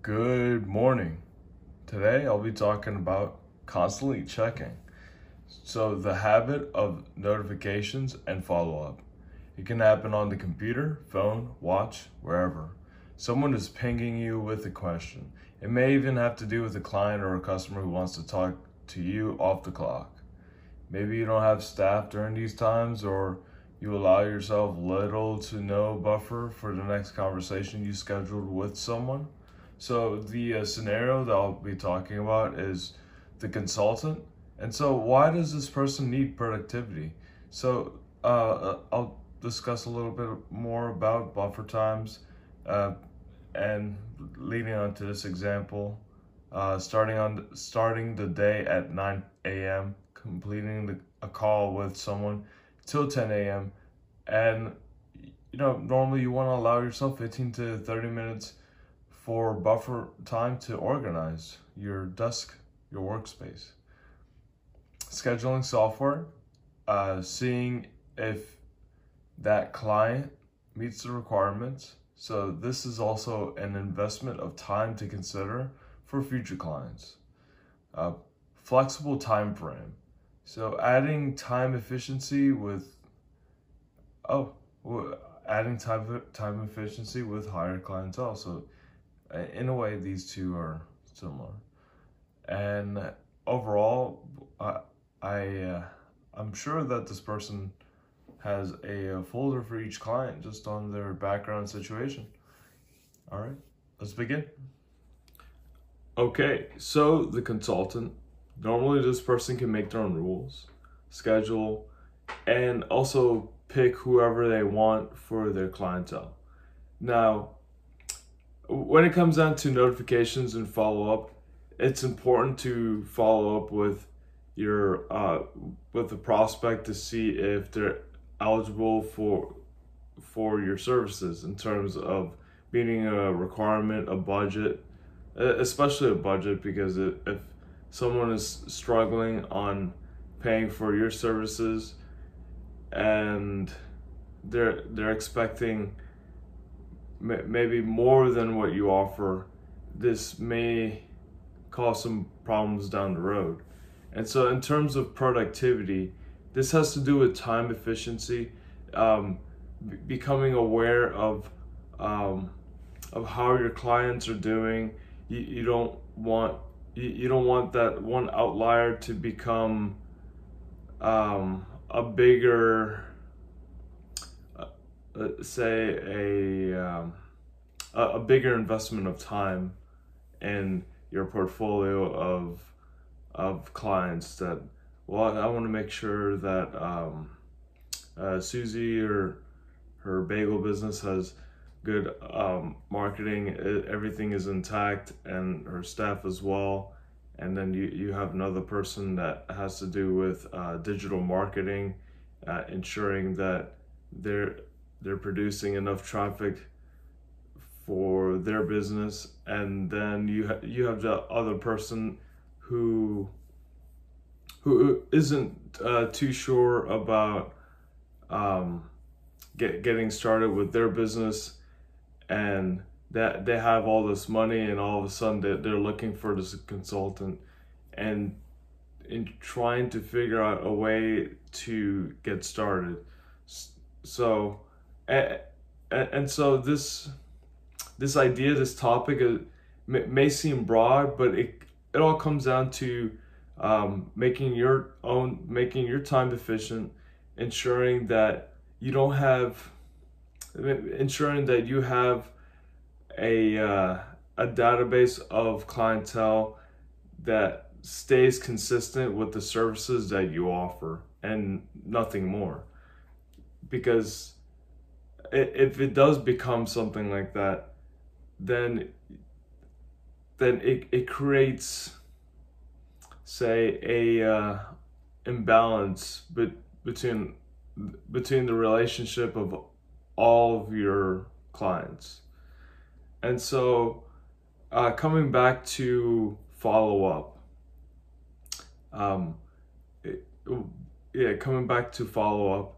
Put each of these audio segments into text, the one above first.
Good morning. Today I'll be talking about constantly checking. So, the habit of notifications and follow up. It can happen on the computer, phone, watch, wherever. Someone is pinging you with a question. It may even have to do with a client or a customer who wants to talk to you off the clock. Maybe you don't have staff during these times, or you allow yourself little to no buffer for the next conversation you scheduled with someone. So, the uh, scenario that I'll be talking about is the consultant. And so, why does this person need productivity? So, uh, uh I'll discuss a little bit more about buffer times uh, and leading on to this example. Uh, starting on starting the day at 9 a.m completing the, a call with someone till 10 a.m. And, you know, normally you want to allow yourself 15 to 30 minutes for buffer time to organize your desk, your workspace. Scheduling software, uh, seeing if that client meets the requirements. So this is also an investment of time to consider for future clients. Uh, flexible time frame. So adding time efficiency with, oh, adding time time efficiency with higher clientele. So in a way, these two are similar. And overall, I, I uh, I'm sure that this person has a, a folder for each client just on their background situation. All right, let's begin. Okay, so the consultant Normally, this person can make their own rules, schedule, and also pick whoever they want for their clientele. Now, when it comes down to notifications and follow up, it's important to follow up with your uh, with the prospect to see if they're eligible for for your services in terms of meeting a requirement, a budget, especially a budget because if someone is struggling on paying for your services and they're they're expecting maybe more than what you offer this may cause some problems down the road. And so in terms of productivity this has to do with time efficiency um, becoming aware of um, of how your clients are doing. You, you don't want you, you don't want that one outlier to become um, a bigger say a, um, a a bigger investment of time in your portfolio of of clients that well I, want to make sure that um, uh, Susie or her bagel business has good um, marketing. everything is intact, and her staff as well. And then you, you have another person that has to do with uh, digital marketing, uh, ensuring that they're they're producing enough traffic for their business. And then you ha- you have the other person who who isn't uh, too sure about um, get, getting started with their business and that they have all this money and all of a sudden they're, they're looking for this consultant and in trying to figure out a way to get started so and, and so this this idea this topic is, may seem broad but it it all comes down to um, making your own making your time efficient ensuring that you don't have ensuring that you have a uh, a database of clientele that stays consistent with the services that you offer and nothing more. Because if it does become something like that then then it, it creates say a uh, imbalance but between between the relationship of all of your clients. And so, uh, coming back to follow up, um, it, yeah, coming back to follow up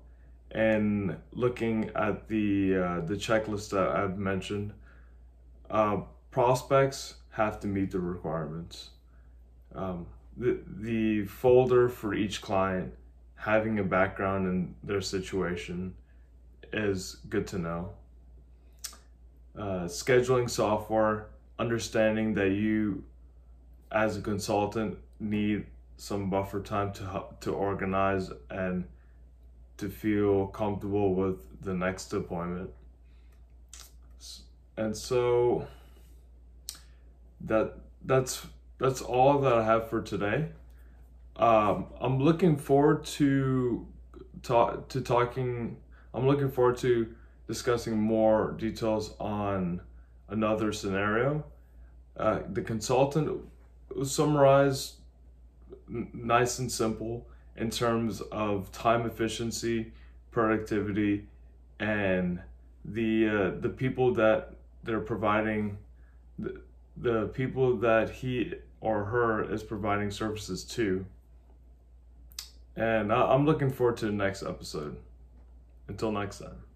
and looking at the uh, the checklist that I've mentioned, uh, prospects have to meet the requirements. Um, the, the folder for each client having a background in their situation is good to know. Uh, scheduling software, understanding that you as a consultant need some buffer time to to organize and to feel comfortable with the next appointment. And so that that's that's all that I have for today. Um, I'm looking forward to talk to talking. I'm looking forward to discussing more details on another scenario. Uh, the consultant summarized nice and simple in terms of time efficiency, productivity, and the uh, the people that they're providing the, the people that he or her is providing services to. And I'm looking forward to the next episode. Until next time.